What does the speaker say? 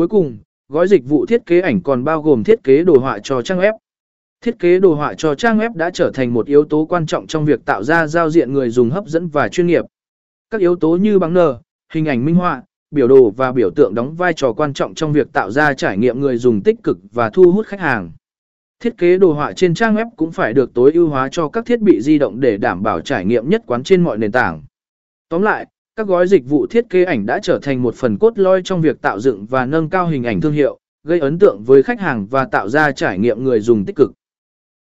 Cuối cùng, gói dịch vụ thiết kế ảnh còn bao gồm thiết kế đồ họa cho trang web. Thiết kế đồ họa cho trang web đã trở thành một yếu tố quan trọng trong việc tạo ra giao diện người dùng hấp dẫn và chuyên nghiệp. Các yếu tố như bằng nờ, hình ảnh minh họa, biểu đồ và biểu tượng đóng vai trò quan trọng trong việc tạo ra trải nghiệm người dùng tích cực và thu hút khách hàng. Thiết kế đồ họa trên trang web cũng phải được tối ưu hóa cho các thiết bị di động để đảm bảo trải nghiệm nhất quán trên mọi nền tảng. Tóm lại, các gói dịch vụ thiết kế ảnh đã trở thành một phần cốt lõi trong việc tạo dựng và nâng cao hình ảnh thương hiệu, gây ấn tượng với khách hàng và tạo ra trải nghiệm người dùng tích cực.